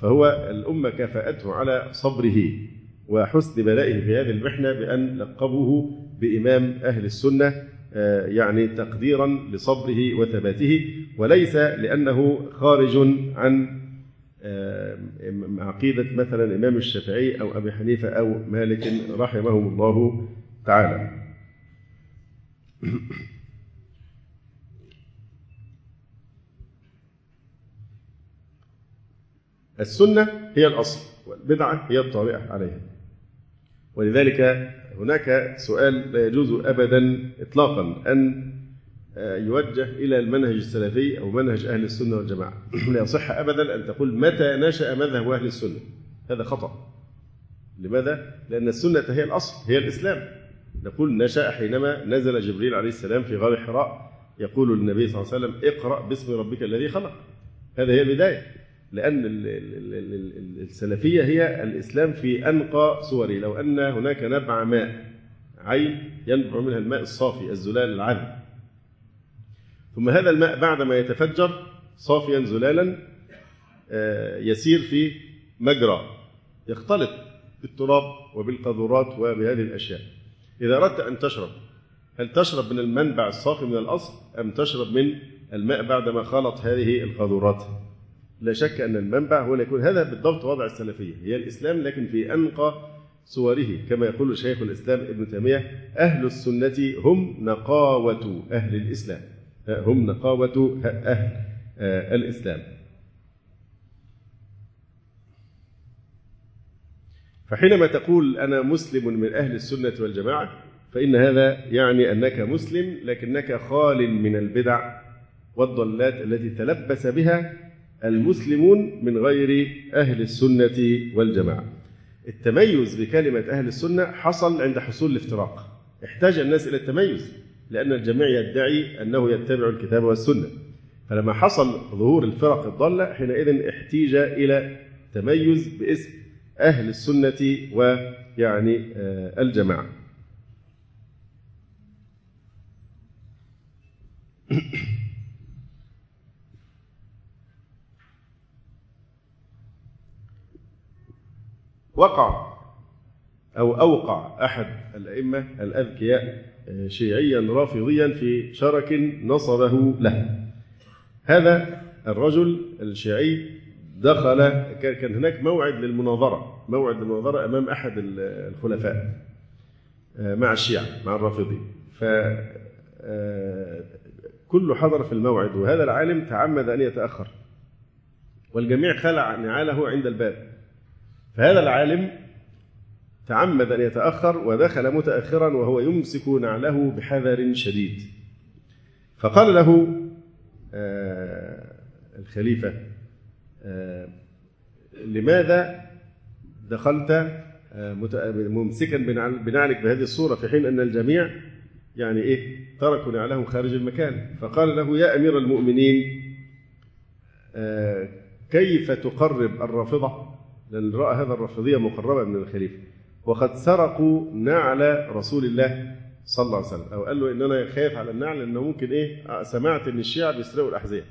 فهو الأمة كافأته على صبره وحسن بلائه في هذه المحنة بأن لقبوه بإمام أهل السنة يعني تقديرا لصبره وثباته وليس لأنه خارج عن عقيدة مثلا الإمام الشافعي أو أبي حنيفة أو مالك رحمهم الله تعالى. السنة هي الأصل والبدعة هي الطارئة عليها. ولذلك هناك سؤال لا يجوز أبدا إطلاقا أن يوجه إلى المنهج السلفي أو منهج أهل السنة والجماعة. لا يصح أبدا أن تقول متى نشأ مذهب أهل السنة. هذا خطأ. لماذا؟ لأن السنة هي الأصل هي الإسلام. نقول نشأ حينما نزل جبريل عليه السلام في غار حراء يقول للنبي صلى الله عليه وسلم اقرأ باسم ربك الذي خلق. هذا هي البداية. لأن السلفية هي الإسلام في أنقى صوره لو أن هناك نبع ماء عين ينبع منها الماء الصافي الزلال العذب ثم هذا الماء بعدما يتفجر صافيا زلالا يسير في مجرى يختلط بالتراب وبالقاذورات وبهذه الأشياء. إذا أردت أن تشرب هل تشرب من المنبع الصافي من الأصل أم تشرب من الماء بعدما خلط هذه القاذورات؟ لا شك أن المنبع هو اللي يكون هذا بالضبط وضع السلفية، هي الإسلام لكن في أنقى صوره كما يقول شيخ الإسلام ابن تيمية أهل السنة هم نقاوة أهل الإسلام. هم نقاوة أهل الإسلام فحينما تقول أنا مسلم من أهل السنة والجماعة فإن هذا يعني أنك مسلم لكنك خال من البدع والضلات التي تلبس بها المسلمون من غير أهل السنة والجماعة. التميز بكلمة أهل السنة حصل عند حصول الافتراق. احتاج الناس إلى التميز لأن الجميع يدعي أنه يتبع الكتاب والسنة. فلما حصل ظهور الفرق الضالة حينئذ احتيج إلى تميز باسم أهل السنة ويعني الجماعة. وقع أو أوقع أحد الأئمة الأذكياء شيعيا رافضيا في شرك نصبه له. هذا الرجل الشيعي دخل كان هناك موعد للمناظرة موعد للمناظرة أمام أحد الخلفاء مع الشيعة مع الرافضين. ف كله حضر في الموعد وهذا العالم تعمد أن يتأخر والجميع خلع نعاله عند الباب. فهذا العالم تعمد أن يتأخر ودخل متأخرا وهو يمسك نعله بحذر شديد. فقال له آه الخليفة آه لماذا دخلت آه ممسكا بنعلك بهذه الصورة في حين أن الجميع يعني إيه تركوا نعلهم خارج المكان؟ فقال له يا أمير المؤمنين كيف تقرب الرافضة؟ لأن رأى هذا الرافضية مقربة من الخليفة. وقد سرقوا نعل رسول الله صلى الله عليه وسلم. أو قال له ان أنا خايف على النعل لأنه ممكن إيه؟ سمعت إن الشيعة بيسرقوا الأحذية.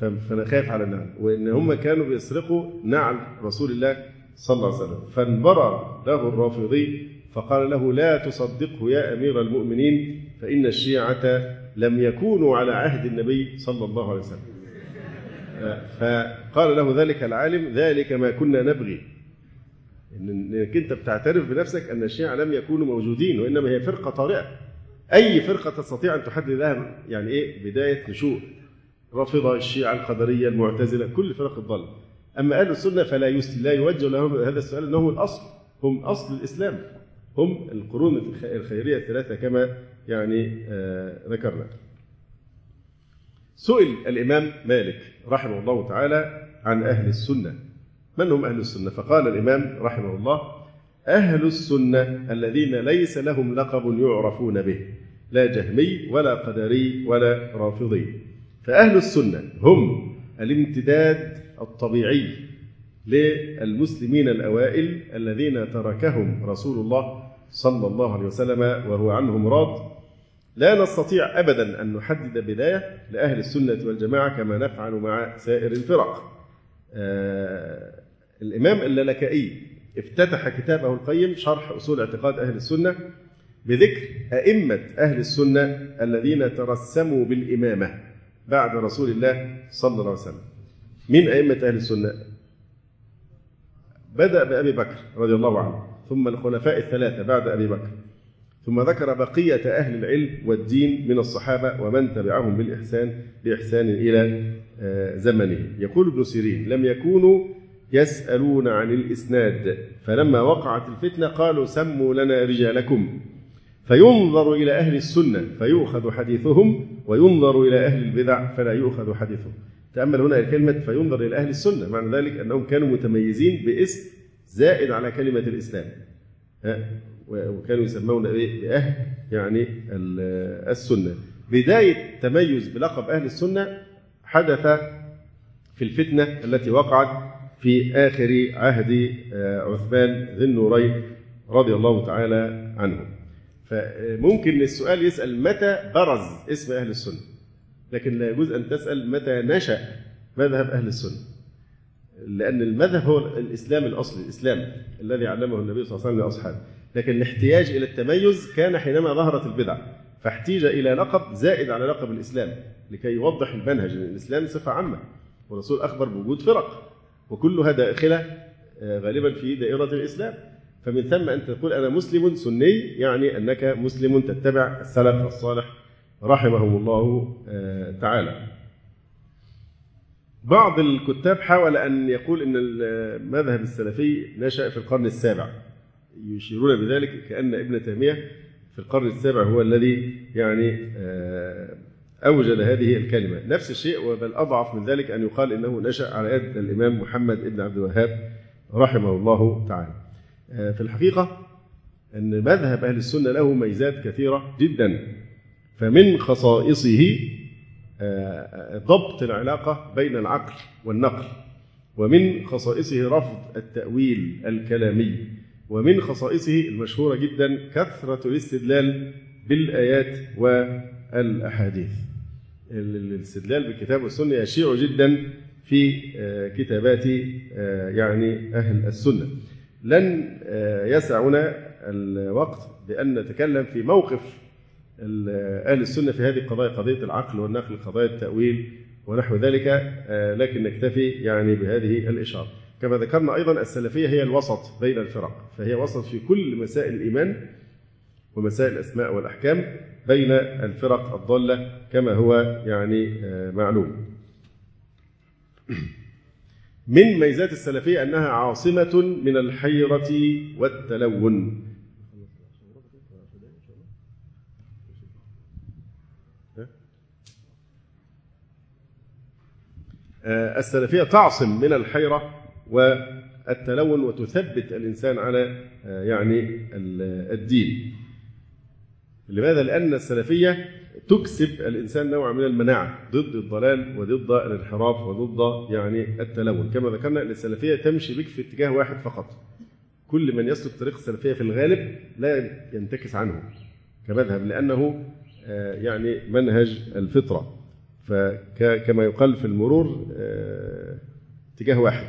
فأنا خايف على النعل. وإن هم كانوا بيسرقوا نعل رسول الله صلى الله عليه وسلم. فانبرى له الرافضي فقال له لا تصدقه يا أمير المؤمنين فإن الشيعة لم يكونوا على عهد النبي صلى الله عليه وسلم. فقال له ذلك العالم ذلك ما كنا نبغي. إنك أنت بتعترف بنفسك أن الشيعة لم يكونوا موجودين وإنما هي فرقة طارئة. أي فرقة تستطيع أن تحدد لها يعني إيه؟ بداية نشوء. رافضة الشيعة القدرية المعتزلة كل فرق الضالة أما أهل السنة فلا. لا يوجه لهم هذا السؤال أنهم الأصل. هم أصل الإسلام. هم القرون الخيرية الثلاثة كما يعني آه ذكرنا. سئل الإمام مالك رحمه الله تعالى عن أهل السنة. من هم أهل السنة؟ فقال الإمام رحمه الله أهل السنة الذين ليس لهم لقب يعرفون به لا جهمي ولا قدري ولا رافضي. فأهل السنة هم الامتداد الطبيعي للمسلمين الأوائل الذين تركهم رسول الله صلى الله عليه وسلم وهو عنهم راض لا نستطيع ابدا أن نحدد بداية لأهل السنة والجماعة كما نفعل مع سائر الفرق. آه الإمام اللالكائي افتتح كتابه القيم شرح أصول اعتقاد أهل السنة بذكر أئمة أهل السنة الذين ترسموا بالإمامة بعد رسول الله صلى الله عليه وسلم. من أئمة أهل السنة؟ بدأ بأبي بكر رضي الله عنه ثم الخلفاء الثلاثة بعد أبي بكر ثم ذكر بقية أهل العلم والدين من الصحابة ومن تبعهم بالإحسان بإحسان إلى زمنه. يقول ابن سيرين لم يكونوا يسألون عن الإسناد فلما وقعت الفتنة قالوا سموا لنا رجالكم. فينظر إلى أهل السنة فيؤخذ حديثهم وينظر إلى أهل البدع فلا يؤخذ حديثهم. تأمل هنا الكلمة فينظر إلى أهل السنة معنى ذلك أنهم كانوا متميزين باسم زائد على كلمة الإسلام. وكانوا يسمون بأهل يعني السنة. بداية تميز بلقب أهل السنة حدث في الفتنة التي وقعت في آخر عهد عثمان ذي النورين رضي الله تعالى عنه. فممكن السؤال يسأل متى برز اسم أهل السنة؟ لكن لا يجوز أن تسأل متى نشأ مذهب أهل السنة. لأن المذهب هو الإسلام الأصلي الإسلام الذي علمه النبي صلى الله عليه وسلم لأصحابه. لكن الاحتياج إلى التميز كان حينما ظهرت البدع فاحتيج إلى لقب زائد على لقب الإسلام لكي يوضح المنهج لأن الإسلام صفة عامة والرسول أخبر بوجود فرق وكلها داخلة غالبا في دائرة الإسلام. فمن ثم أن تقول أنا مسلم سني يعني أنك مسلم تتبع السلف الصالح رحمهم الله تعالى. بعض الكتاب حاول أن يقول أن المذهب السلفي نشأ في القرن السابع. يشيرون بذلك كأن ابن تيمية في القرن السابع هو الذي يعني أوجد هذه الكلمة. نفس الشيء بل أضعف من ذلك أن يقال إنه نشأ على يد الإمام محمد بن عبد الوهاب رحمه الله تعالى. في الحقيقة أن مذهب أهل السنة له ميزات كثيرة جدا. فمن خصائصه ضبط العلاقة بين العقل والنقل ومن خصائصه رفض التأويل الكلامي ومن خصائصه المشهورة جدا كثرة الاستدلال بالآيات والأحاديث. الاستدلال بالكتاب والسنة يشيع جدا في كتابات يعني أهل السنة. لن يسعنا الوقت بأن نتكلم في موقف أهل السنة في هذه القضايا قضية العقل والنقل قضايا التأويل ونحو ذلك لكن نكتفي يعني بهذه الإشارة. كما ذكرنا أيضا السلفية هي الوسط بين الفرق فهي وسط في كل مسائل الإيمان ومسائل الأسماء والأحكام بين الفرق الضالة كما هو يعني معلوم. من ميزات السلفية أنها عاصمة من الحيرة والتلون. السلفية تعصم من الحيرة والتلون وتثبت الإنسان على يعني الدين. لماذا؟ لأن السلفية تكسب الإنسان نوع من المناعة ضد الضلال وضد الانحراف وضد يعني التلون. كما ذكرنا أن السلفية تمشي بك في اتجاه واحد فقط. كل من يسلك طريق السلفية في الغالب لا ينتكس عنه كمذهب لأنه يعني منهج الفطرة. فكما يقال في المرور اتجاه واحد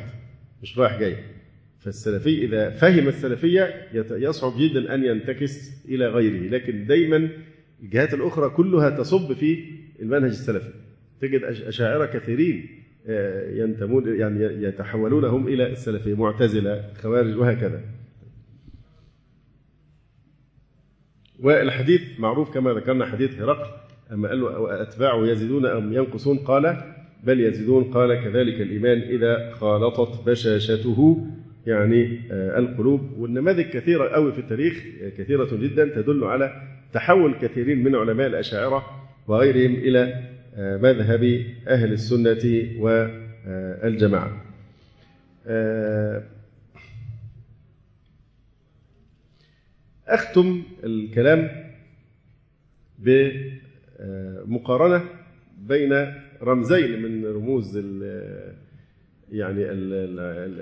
مش رايح جاي. فالسلفي إذا فهم السلفية يصعب جدا أن ينتكس إلى غيره لكن دايما الجهات الأخرى كلها تصب في المنهج السلفي. تجد أشاعرة كثيرين ينتمون يعني يتحولون هم إلى السلفية معتزلة خوارج وهكذا. والحديث معروف كما ذكرنا حديث هرقل أما قال له أتباعه يزيدون أم ينقصون؟ قال بل يزيدون. قال كذلك الإيمان إذا خالطت بشاشته يعني القلوب. والنماذج كثيرة قوي في التاريخ كثيرة جدا تدل على تحول كثيرين من علماء الأشاعرة وغيرهم إلى مذهب أهل السنة والجماعة أختم الكلام بمقارنة بين رمزين من رموز ال يعني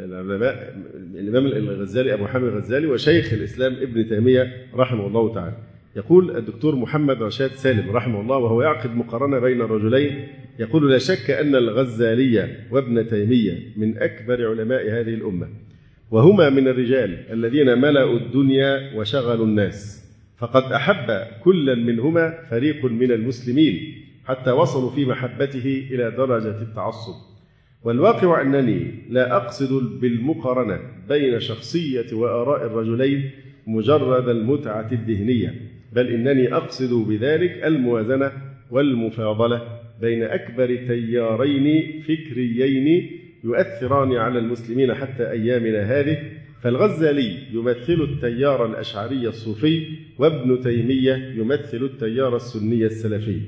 العلماء الإمام الغزالي أبو حامد الغزالي وشيخ الإسلام ابن تيمية رحمه الله تعالى. يقول الدكتور محمد رشاد سالم رحمه الله وهو يعقد مقارنة بين الرجلين يقول لا شك أن الغزالي وابن تيمية من أكبر علماء هذه الأمة وهما من الرجال الذين ملأوا الدنيا وشغلوا الناس. فقد أحب كلا منهما فريق من المسلمين حتى وصلوا في محبته إلى درجة التعصب. والواقع أنني لا أقصد بالمقارنة بين شخصية وآراء الرجلين مجرد المتعة الذهنية بل إنني أقصد بذلك الموازنة والمفاضلة بين أكبر تيارين فكريين يؤثران على المسلمين حتى أيامنا هذه فالغزالي يمثل التيار الأشعري الصوفي وابن تيمية يمثل التيار السني السلفي.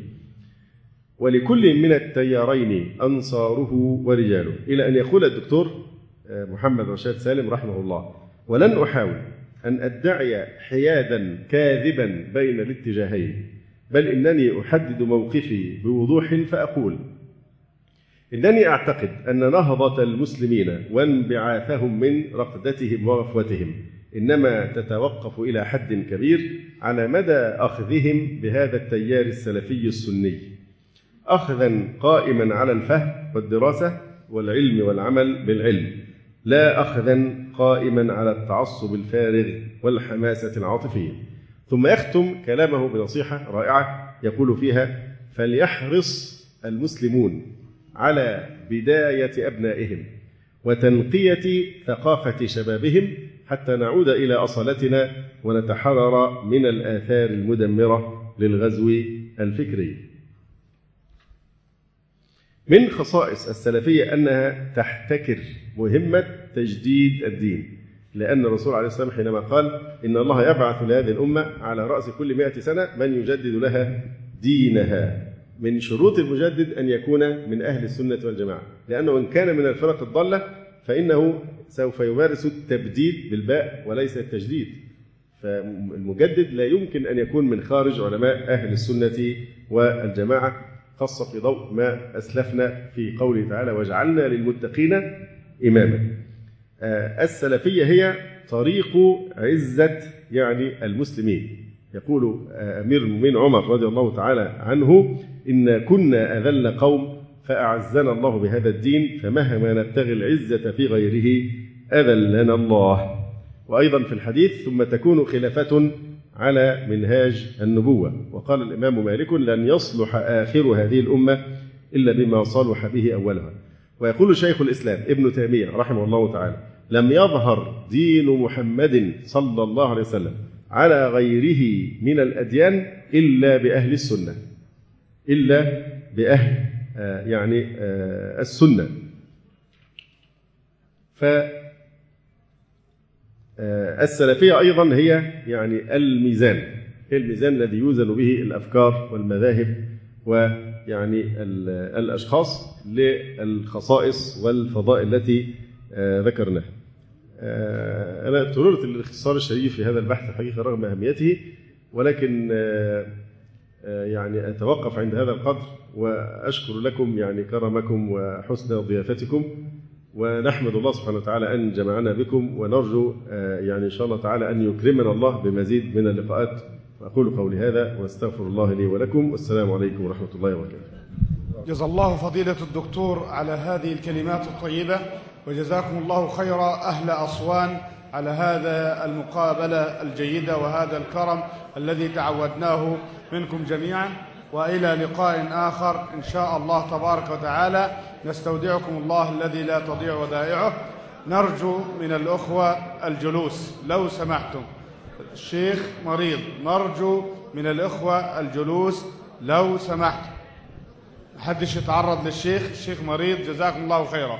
ولكل من التيارين أنصاره ورجاله. إلى أن يقول الدكتور محمد رشاد سالم رحمه الله ولن أحاول أن أدعي حيادا كاذبا بين الاتجاهين بل إنني أحدد موقفي بوضوح فأقول إنني أعتقد أن نهضة المسلمين وانبعاثهم من رقدتهم وغفوتهم إنما تتوقف إلى حد كبير على مدى أخذهم بهذا التيار السلفي السني. أخذا قائما على الفهم والدراسة والعلم والعمل بالعلم لا أخذا قائما على التعصب الفارغ والحماسة العاطفية. ثم يختم كلامه بنصيحة رائعة يقول فيها فليحرص المسلمون على بداية أبنائهم وتنقية ثقافة شبابهم حتى نعود إلى أصالتنا ونتحرر من الآثار المدمرة للغزو الفكري. من خصائص السلفية أنها تحتكر مهمة تجديد الدين لأن الرسول عليه والسلام حينما قال إن الله يبعث لهذه الأمة على رأس كل مائة سنة من يجدد لها دينها من شروط المجدد أن يكون من أهل السنة والجماعة. لأنه إن كان من الفرق الضالة فإنه سوف يمارس التبديد بالباء وليس التجديد. فالمجدد لا يمكن أن يكون من خارج علماء أهل السنة والجماعة خاصة في ضوء ما أسلفنا في قوله تعالى وجعلنا للمتقين إماما السلفية هي طريق عزة يعني المسلمين. يقول أمير المؤمنين عمر رضي الله تعالى عنه إن كنا أذل قوم فأعزنا الله بهذا الدين فمهما نبتغي العزة في غيره أذلنا الله. وأيضا في الحديث ثم تكون خلافة على منهاج النبوة. وقال الإمام مالك لن يصلح آخر هذه الأمة إلا بما صلح به أولها. ويقول شيخ الإسلام ابن تيمية رحمه الله تعالى لم يظهر دين محمد صلى الله عليه وسلم على غيره من الأديان إلا بأهل السنة. إلا بأهل يعني السنة. ف السلفية أيضا هي يعني الميزان الميزان الذي يوزن به الأفكار والمذاهب ويعني الأشخاص للخصائص والفضائل التي ذكرناها. أنا تررت الاختصار الشريف في هذا البحث الحقيقة رغم أهميته ولكن يعني أتوقف عند هذا القدر وأشكر لكم يعني كرمكم وحسن ضيافتكم ونحمد الله سبحانه وتعالى أن جمعنا بكم ونرجو يعني إن شاء الله تعالى أن يكرمنا الله بمزيد من اللقاءات. وأقول قولي هذا وأستغفر الله لي ولكم والسلام عليكم ورحمة الله وبركاته. جزا الله فضيلة الدكتور على هذه الكلمات الطيبة. وجزاكم الله خير أهل أصوان على هذا المقابلة الجيدة وهذا الكرم الذي تعودناه منكم جميعا وإلى لقاء آخر إن شاء الله تبارك وتعالى. نستودعكم الله الذي لا تضيع ودائعه. نرجو من الأخوة الجلوس لو سمحتم. الشيخ مريض نرجو من الأخوة الجلوس لو سمحت محدش يتعرض للشيخ. الشيخ مريض جزاكم الله خيرا.